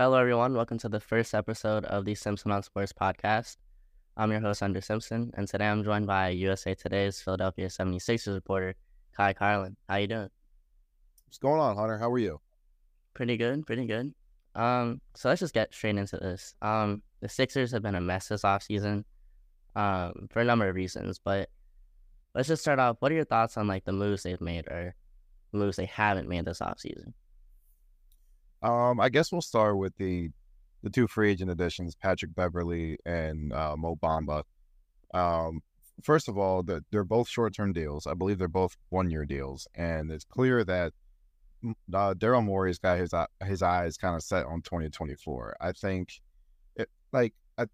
Hello, everyone. Welcome to the first episode of the Simpson on Sports podcast. I'm your host, Andrew Simpson, and today I'm joined by USA Today's Philadelphia 76ers reporter, Ky Carlin. How you doing? What's going on, Hunter? How are you? Pretty good, pretty good. Um, so let's just get straight into this. Um, the Sixers have been a mess this offseason, um, for a number of reasons, but let's just start off. What are your thoughts on like the moves they've made or moves they haven't made this offseason? Um, I guess we'll start with the the two free agent additions, Patrick Beverley and uh, Mo Bamba. Um, first of all, the, they're both short term deals. I believe they're both one year deals, and it's clear that uh, Daryl Morey's got his his eyes kind of set on 2024. I think, it, like I,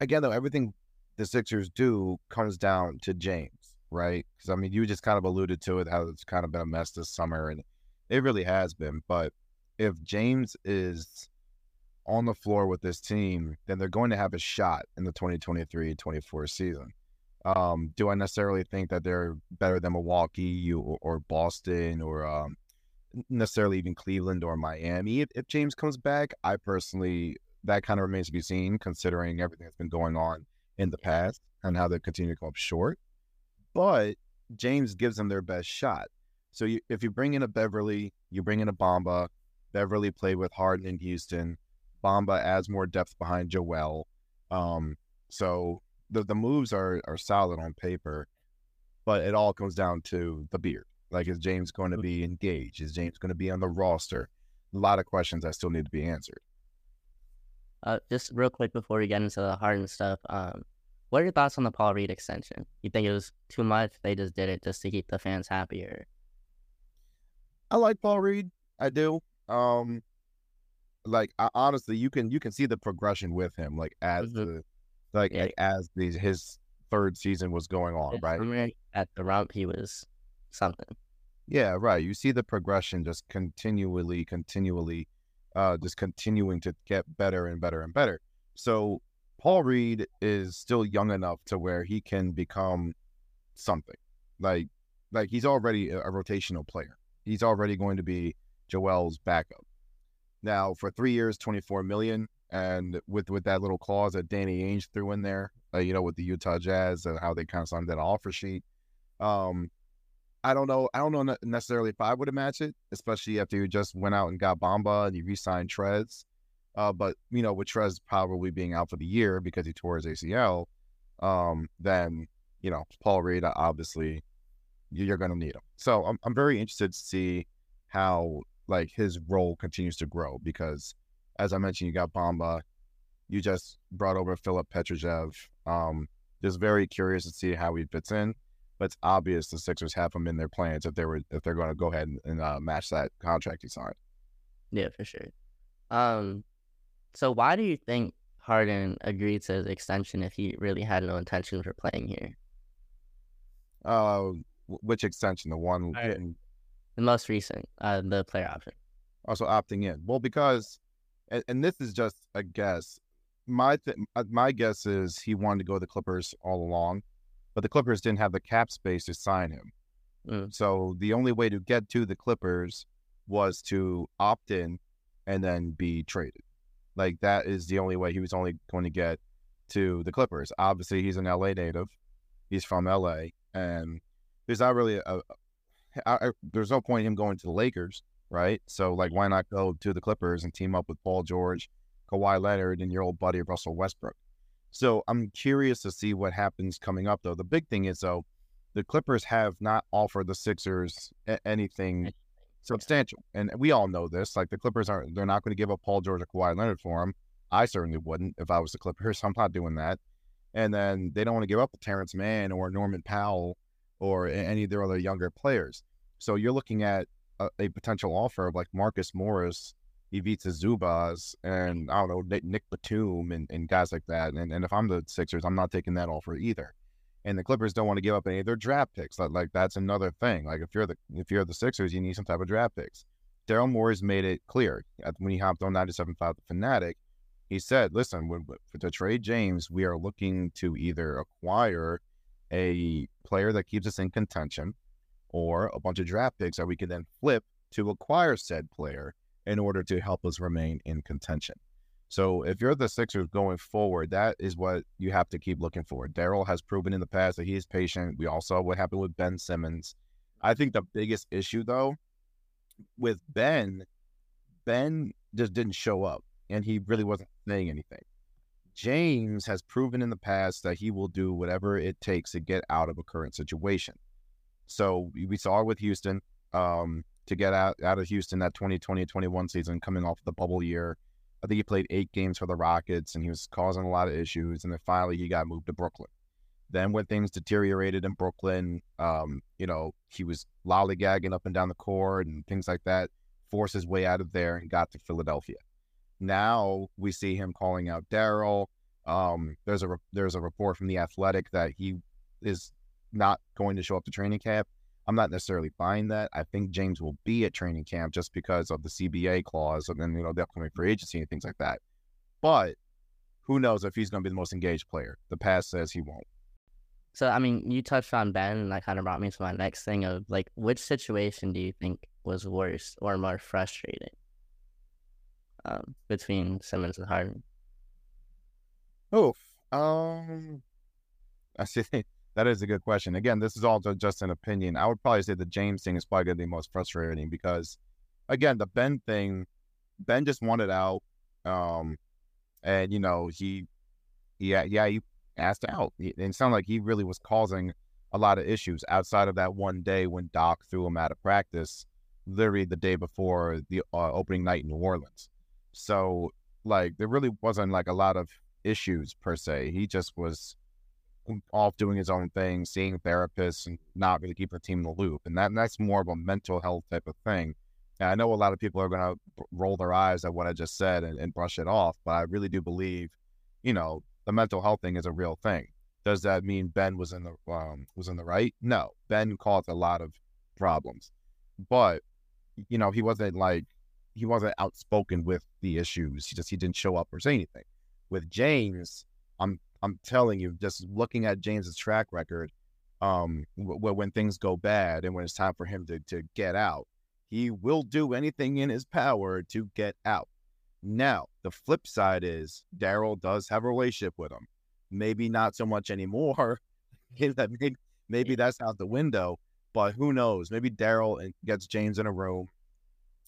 again though, everything the Sixers do comes down to James, right? Because I mean, you just kind of alluded to it how it's kind of been a mess this summer, and it really has been. But if James is on the floor with this team, then they're going to have a shot in the 2023-24 season. Um, do I necessarily think that they're better than Milwaukee or, or Boston or um, necessarily even Cleveland or Miami if, if James comes back? I personally, that kind of remains to be seen considering everything that's been going on in the past and how they continue to come up short. But James gives them their best shot. So you, if you bring in a Beverley, you bring in a Bamba, Beverley played with Harden in Houston. Bamba adds more depth behind Joel. Um, so the the moves are are solid on paper, but it all comes down to the beard. Like, is James going to be engaged? Is James going to be on the roster? A lot of questions that still need to be answered. Uh, just real quick before we get into the Harden stuff, um, what are your thoughts on the Paul Reed extension? You think it was too much? They just did it just to keep the fans happier. I like Paul Reed. I do. Um, like I, honestly, you can you can see the progression with him, like as mm-hmm. the like yeah. as these his third season was going on, right? At the rump, he was something. Yeah, right. You see the progression just continually, continually, uh, just continuing to get better and better and better. So Paul Reed is still young enough to where he can become something. Like, like he's already a rotational player. He's already going to be Joel's backup. Now, for three years, 24 million. And with, with that little clause that Danny Ainge threw in there, uh, you know, with the Utah Jazz and how they kind of signed that offer sheet. Um, I don't know. I don't know necessarily if I would have matched it, especially after you just went out and got Bamba and you re-signed Trez. Uh, but you know, with Trez probably being out for the year because he tore his ACL, um, then you know Paul Reed obviously you're going to need him. So I'm I'm very interested to see how like his role continues to grow because, as I mentioned, you got Bamba, you just brought over Filip Petrusev. Um, just very curious to see how he fits in. But it's obvious the Sixers have him in their plans if they were if they're going to go ahead and, and uh, match that contract he signed. Yeah, for sure. Um, so why do you think Harden agreed to his extension if he really had no intention for playing here? Uh, which extension? The one getting the most recent, uh, the player option. Also opting in. Well, because, and, and this is just a guess. My th- uh, my guess is he wanted to go to the Clippers all along, but the Clippers didn't have the cap space to sign him. Mm. So the only way to get to the Clippers was to opt in and then be traded. Like that is the only way he was only going to get to the Clippers. Obviously, he's an LA native. He's from LA, and there's not really a, I, I, there's no point in him going to the Lakers, right? So like, why not go to the Clippers and team up with Paul George, Kawhi Leonard, and your old buddy Russell Westbrook? So I'm curious to see what happens coming up, though. The big thing is though, the Clippers have not offered the Sixers a- anything substantial, and we all know this. Like the Clippers aren't, they're not going to give up Paul George or Kawhi Leonard for him. I certainly wouldn't if I was the Clippers. I'm not doing that. And then they don't want to give up Terance Mann or Norman Powell or any of their other younger players. So you're looking at a, a potential offer of like Marcus Morris, Ivica Zubac, and I don't know, Nick Batum and, and guys like that. And, and if I'm the Sixers, I'm not taking that offer either. And the Clippers don't want to give up any of their draft picks. Like, like that's another thing. Like if you're the if you're the Sixers, you need some type of draft picks. Daryl Morey's made it clear when he hopped on 97.5 The Fanatic. He said, "Listen, to trade James, we are looking to either acquire a player that keeps us in contention or a bunch of draft picks that we can then flip to acquire said player in order to help us remain in contention. So if you're the Sixers going forward, that is what you have to keep looking for. Daryl has proven in the past that he is patient. We all saw what happened with Ben Simmons. I think the biggest issue though with Ben, Ben just didn't show up and he really wasn't saying anything. James has proven in the past that he will do whatever it takes to get out of a current situation. So we saw with Houston um, to get out, out of Houston that 2020 21 season coming off the bubble year. I think he played eight games for the Rockets and he was causing a lot of issues. And then finally he got moved to Brooklyn. Then when things deteriorated in Brooklyn, um, you know, he was lollygagging up and down the court and things like that, forced his way out of there and got to Philadelphia. Now we see him calling out Daryl. Um, there's a there's a report from the Athletic that he is not going to show up to training camp. I'm not necessarily buying that. I think James will be at training camp just because of the CBA clause and then you know the upcoming free agency and things like that. But who knows if he's going to be the most engaged player? The past says he won't. So I mean, you touched on Ben, and that kind of brought me to my next thing of like, which situation do you think was worse or more frustrating um, between Simmons and Harden? Oh, um, I see. That is a good question. Again, this is all just an opinion. I would probably say the James thing is probably going to be most frustrating because, again, the Ben thing, Ben just wanted out, um, and you know he, yeah, yeah, he asked out. It, it sounded like he really was causing a lot of issues outside of that one day when Doc threw him out of practice, literally the day before the uh, opening night in New Orleans. So, like, there really wasn't like a lot of issues per se. He just was off doing his own thing, seeing therapists, and not really keeping the team in the loop. And that that's more of a mental health type of thing. And I know a lot of people are going to roll their eyes at what I just said and, and brush it off, but I really do believe, you know, the mental health thing is a real thing. Does that mean Ben was in the um, was in the right? No, Ben caused a lot of problems, but you know he wasn't like he wasn't outspoken with the issues. He just he didn't show up or say anything. With James, I'm I'm telling you, just looking at James's track record, um, w- when things go bad and when it's time for him to to get out, he will do anything in his power to get out. Now, the flip side is Daryl does have a relationship with him. Maybe not so much anymore. maybe, maybe that's out the window, but who knows? Maybe Daryl gets James in a room.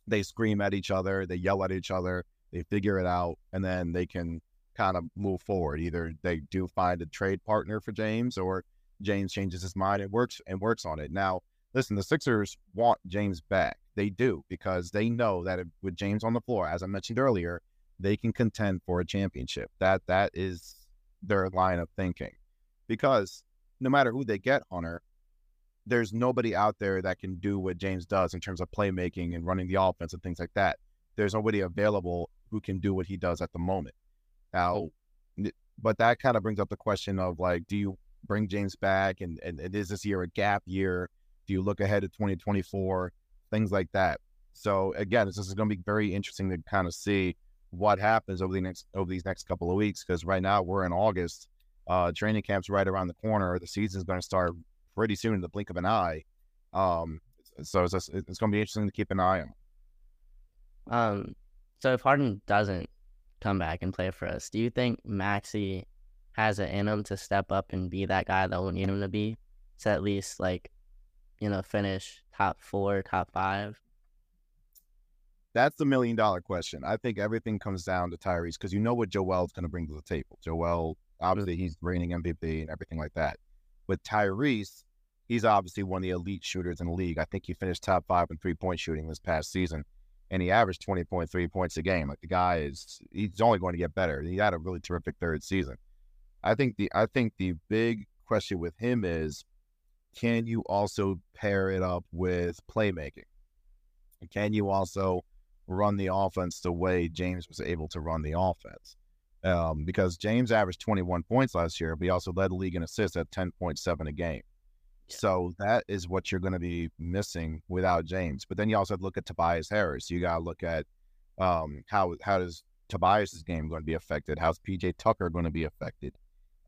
They scream at each other, they yell at each other, they figure it out, and then they can kind of move forward. Either they do find a trade partner for James, or James changes his mind and works and works on it. Now, listen, the Sixers want James back. They do because they know that if, with James on the floor, as I mentioned earlier, they can contend for a championship. That that is their line of thinking. Because no matter who they get, Hunter, there's nobody out there that can do what James does in terms of playmaking and running the offense and things like that. There's nobody available who can do what he does at the moment. Now, but that kind of brings up the question of like, do you bring James back and, and, and is this year a gap year? Do you look ahead to 2024? Things like that. So again, this is going to be very interesting to kind of see what happens over the next over these next couple of weeks because right now we're in August. Uh, training camp's right around the corner. The season's going to start pretty soon in the blink of an eye. Um, so it's just, it's going to be interesting to keep an eye on. Um, so if Harden doesn't come back and play for us, do you think Maxey has it in him to step up and be that guy that we need him to be to at least like, you know, finish top four, top five? That's the million dollar question. I think everything comes down to Tyrese because you know what Joel's going to bring to the table. Joel, obviously, he's reigning MVP and everything like that. With Tyrese, he's obviously one of the elite shooters in the league. I think he finished top five in three point shooting this past season, and he averaged 20.3 points a game. Like the guy is, he's only going to get better. He had a really terrific third season. I think the, I think the big question with him is, can you also pair it up with playmaking? Can you also run the offense the way James was able to run the offense. Um, because James averaged 21 points last year, but he also led the league in assists at 10.7 a game. Yeah. So that is what you're going to be missing without James. But then you also have to look at Tobias Harris. You got to look at um, how how does Tobias's game going to be affected? How's PJ Tucker going to be affected?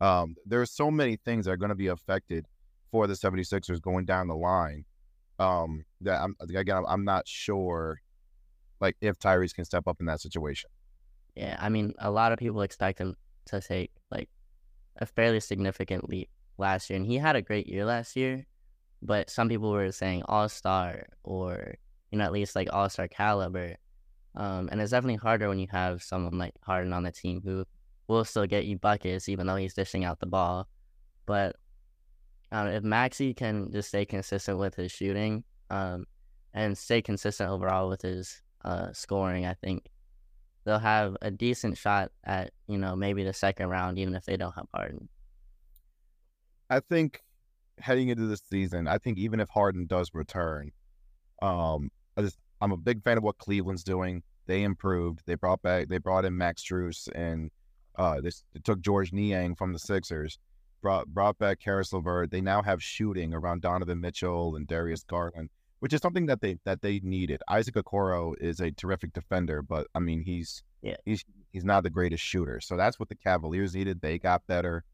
Um, there are so many things that are going to be affected for the 76ers going down the line um, that I'm again I'm not sure like if Tyrese can step up in that situation. Yeah, I mean, a lot of people expect him to take like a fairly significant leap last year, and he had a great year last year. But some people were saying all star or you know at least like all star caliber. Um, and it's definitely harder when you have someone like Harden on the team who will still get you buckets even though he's dishing out the ball. But um, if Maxey can just stay consistent with his shooting um, and stay consistent overall with his uh, scoring, I think they'll have a decent shot at you know maybe the second round, even if they don't have Harden. I think heading into this season, I think even if Harden does return, um, I just I'm a big fan of what Cleveland's doing. They improved. They brought back. They brought in Max Strus and uh, this they took Georges Niang from the Sixers. Brought brought back Caris LeVert. They now have shooting around Donovan Mitchell and Darius Garland, which is something that they that they needed. Isaac Okoro is a terrific defender, but I mean he's yeah he's he's not the greatest shooter. So that's what the Cavaliers needed. They got better.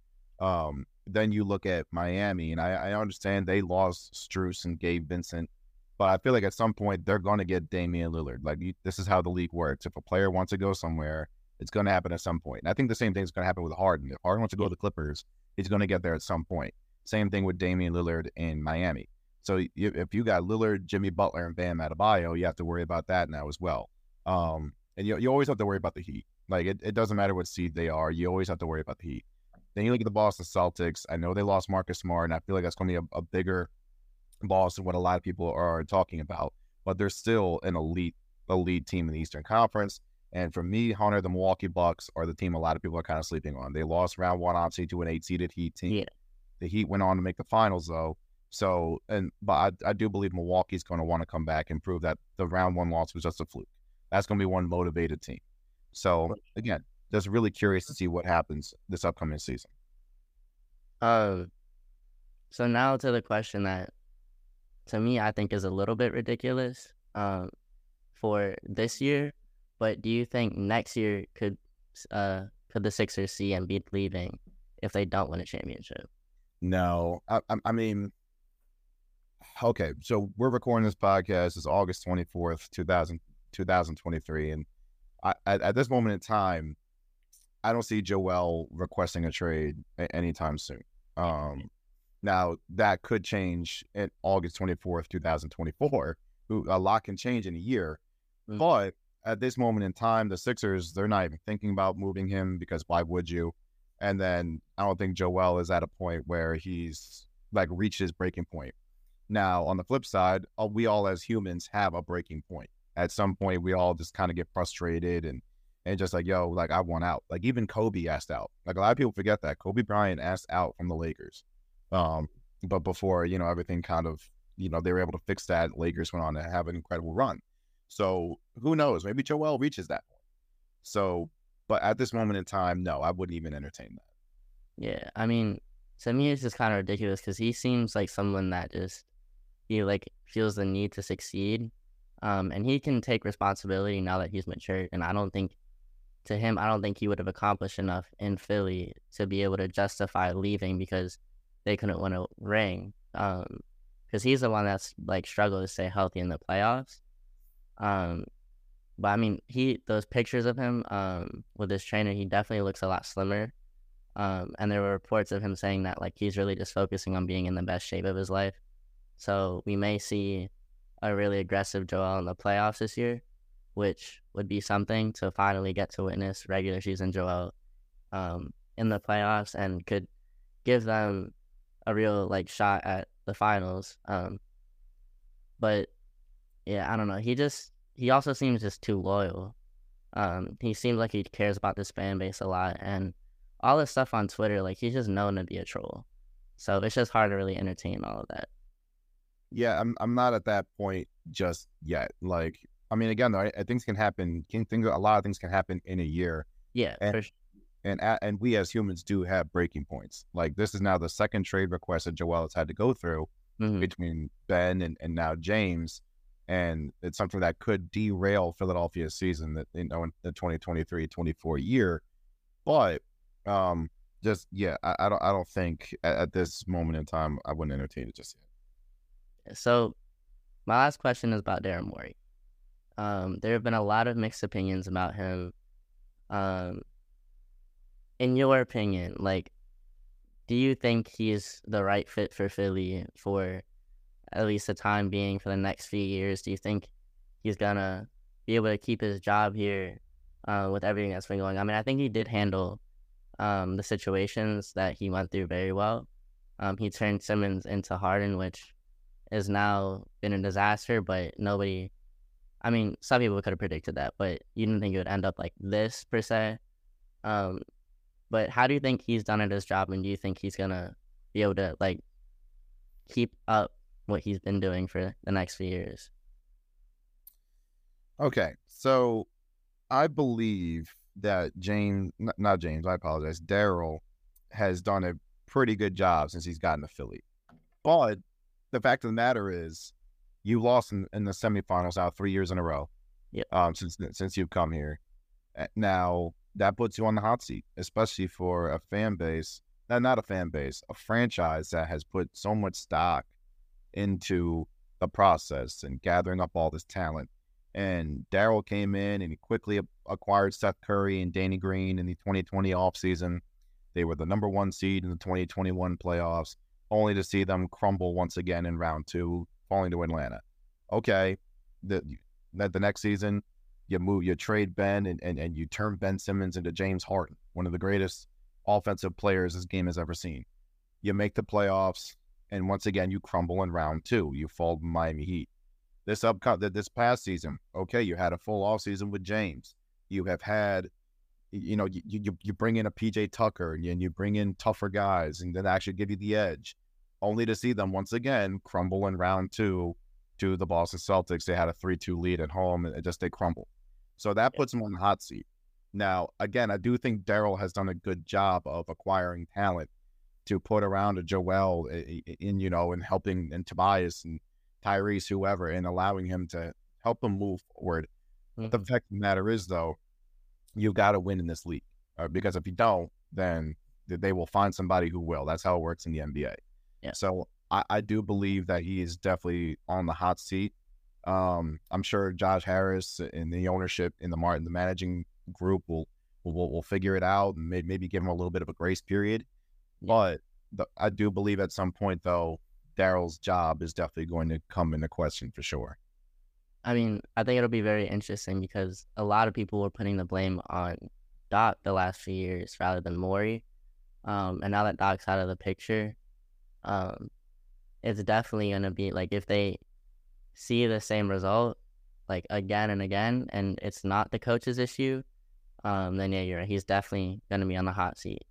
Um, then you look at Miami, and I, I understand they lost Strus and Gabe Vincent, but I feel like at some point they're going to get Damian Lillard. Like you, this is how the league works. If a player wants to go somewhere, it's going to happen at some point. And I think the same thing is going to happen with Harden. If Harden wants to go to the Clippers, he's going to get there at some point. Same thing with Damian Lillard in Miami. So if you got Lillard, Jimmy Butler, and Bam Adebayo, you have to worry about that now as well. Um, and you, you always have to worry about the Heat. Like it, it doesn't matter what seed they are, you always have to worry about the Heat. Then you look at the Boston Celtics. I know they lost Marcus Smart, and I feel like that's going to be a, a bigger loss than what a lot of people are talking about. But they're still an elite, elite team in the Eastern Conference. And for me, Hunter, the Milwaukee Bucks are the team a lot of people are kind of sleeping on. They lost round one, obviously, to an eight-seeded Heat team. Yeah. The Heat went on to make the finals, though. So, and but I, I do believe Milwaukee's going to want to come back and prove that the round one loss was just a fluke. That's going to be one motivated team. So again, just really curious to see what happens this upcoming season. Uh, so now to the question that, to me, I think is a little bit ridiculous. Um, for this year, but do you think next year could uh could the Sixers see Embiid leaving if they don't win a championship? No, I, I mean, okay. So we're recording this podcast. It's August twenty fourth, 2000, 2023. and I, at, at this moment in time, I don't see Joel requesting a trade anytime soon. Um, now that could change in August twenty fourth, two thousand twenty four. A lot can change in a year, mm-hmm. but at this moment in time, the Sixers, they're not even thinking about moving him because why would you? And then I don't think Joel is at a point where he's like reached his breaking point. Now, on the flip side, uh, we all as humans have a breaking point. At some point, we all just kind of get frustrated and and just like, yo, like I want out. Like even Kobe asked out. Like a lot of people forget that Kobe Bryant asked out from the Lakers. Um, but before you know everything kind of you know they were able to fix that, Lakers went on to have an incredible run. So who knows? Maybe Joel reaches that point. So, but at this moment in time, no, I wouldn't even entertain that. Yeah, I mean, to me, it's just kind of ridiculous because he seems like someone that just he like feels the need to succeed, um, and he can take responsibility now that he's matured. And I don't think to him, I don't think he would have accomplished enough in Philly to be able to justify leaving because they couldn't win a ring. Um, because he's the one that's like struggled to stay healthy in the playoffs. Um, but I mean, he those pictures of him um with his trainer, he definitely looks a lot slimmer. Um, and there were reports of him saying that like he's really just focusing on being in the best shape of his life. So we may see a really aggressive Joel in the playoffs this year, which would be something to finally get to witness regular season Joel um, in the playoffs and could give them a real like shot at the finals. Um, but yeah, I don't know. He just he also seems just too loyal. Um, he seems like he cares about this fan base a lot, and all this stuff on Twitter, like he's just known to be a troll. So it's just hard to really entertain all of that. Yeah, I'm I'm not at that point just yet. Like, I mean, again, though, I, I things can happen. Can things a lot of things can happen in a year. Yeah, and, sure. and and we as humans do have breaking points. Like this is now the second trade request that Joel has had to go through mm-hmm. between Ben and, and now James and it's something that could derail Philadelphia's season that you know in the 2023-24 year. But um, just yeah, I, I, don't I don't think at, at, this moment in time I wouldn't entertain it just yet. So my last question is about Darren Morey. Um, there have been a lot of mixed opinions about him Um, in your opinion, like, do you think he's the right fit for Philly for at least the time being for the next few years? Do you think he's gonna be able to keep his job here uh, with everything that's been going? on? I mean, I think he did handle um, the situations that he went through very well. Um, he turned Simmons into Harden, which has now been a disaster, but nobody I mean, some people could have predicted that, but you didn't think it would end up like this per se. Um, but how do you think he's done at his job, and do you think he's gonna be able to like keep up what he's been doing for the next few years? Okay, so I believe that James, not James, I apologize, Daryl has done a pretty good job since he's gotten to Philly. But the fact of the matter is, you lost in, in the semifinals out three years in a row. Yeah. Um, since since you've come here, now that puts you on the hot seat, especially for a fan base. Not not a fan base, a franchise that has put so much stock into the process and gathering up all this talent. And Daryl came in and he quickly acquired Seth Curry and Danny Green in the 2020 offseason. They were the number one seed in the 2021 playoffs, only to see them crumble once again in round two falling to Atlanta. Okay, the the next season you move you trade Ben and, and, and you turn Ben Simmons into James Harden, one of the greatest offensive players this game has ever seen. You make the playoffs, and once again you crumble in round two. You fall to Miami Heat. This up this past season, okay, you had a full off season with James. You have had, you know, you you, you bring in a PJ Tucker and you, and you bring in tougher guys, and then actually give you the edge only to see them once again crumble in round two to the Boston Celtics. They had a 3 2 lead at home and it just they crumble. So that puts them on the hot seat. Now, again, I do think Daryl has done a good job of acquiring talent to put around a Joel in, you know, and helping and Tobias and Tyrese, whoever, and allowing him to help them move forward. Mm-hmm. The fact of the matter is, though, you've got to win in this league uh, because if you don't, then they will find somebody who will. That's how it works in the NBA. Yeah. So I, I do believe that he is definitely on the hot seat. Um, I'm sure Josh Harris and the ownership in the Martin, the managing group will will will figure it out and maybe, maybe give him a little bit of a grace period. Yeah. But the, I do believe at some point though, Daryl's job is definitely going to come into question for sure. I mean, I think it'll be very interesting because a lot of people were putting the blame on Doc the last few years rather than Morey. Um, and now that Doc's out of the picture, um, it's definitely gonna be like if they see the same result like again and again, and it's not the coach's issue, um, then yeah, you're right. He's definitely gonna be on the hot seat.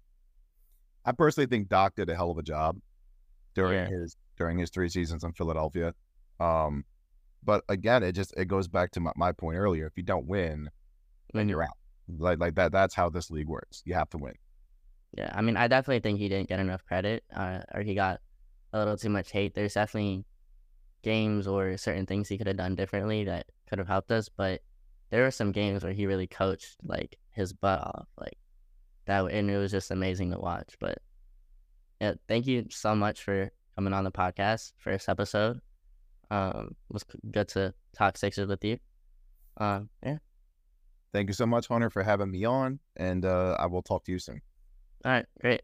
I personally think Doc did a hell of a job during yeah. his during his three seasons in Philadelphia. Um, but again, it just it goes back to my, my point earlier. If you don't win, then you're out. Like like that. That's how this league works. You have to win. Yeah, I mean, I definitely think he didn't get enough credit, uh, or he got a little too much hate. There's definitely games or certain things he could have done differently that could have helped us, but there were some games where he really coached like his butt off, like that, and it was just amazing to watch. But yeah, thank you so much for coming on the podcast first episode. Um, it was good to talk Sixers with you. Um, yeah. Thank you so much, Hunter, for having me on, and uh, I will talk to you soon. All right, great.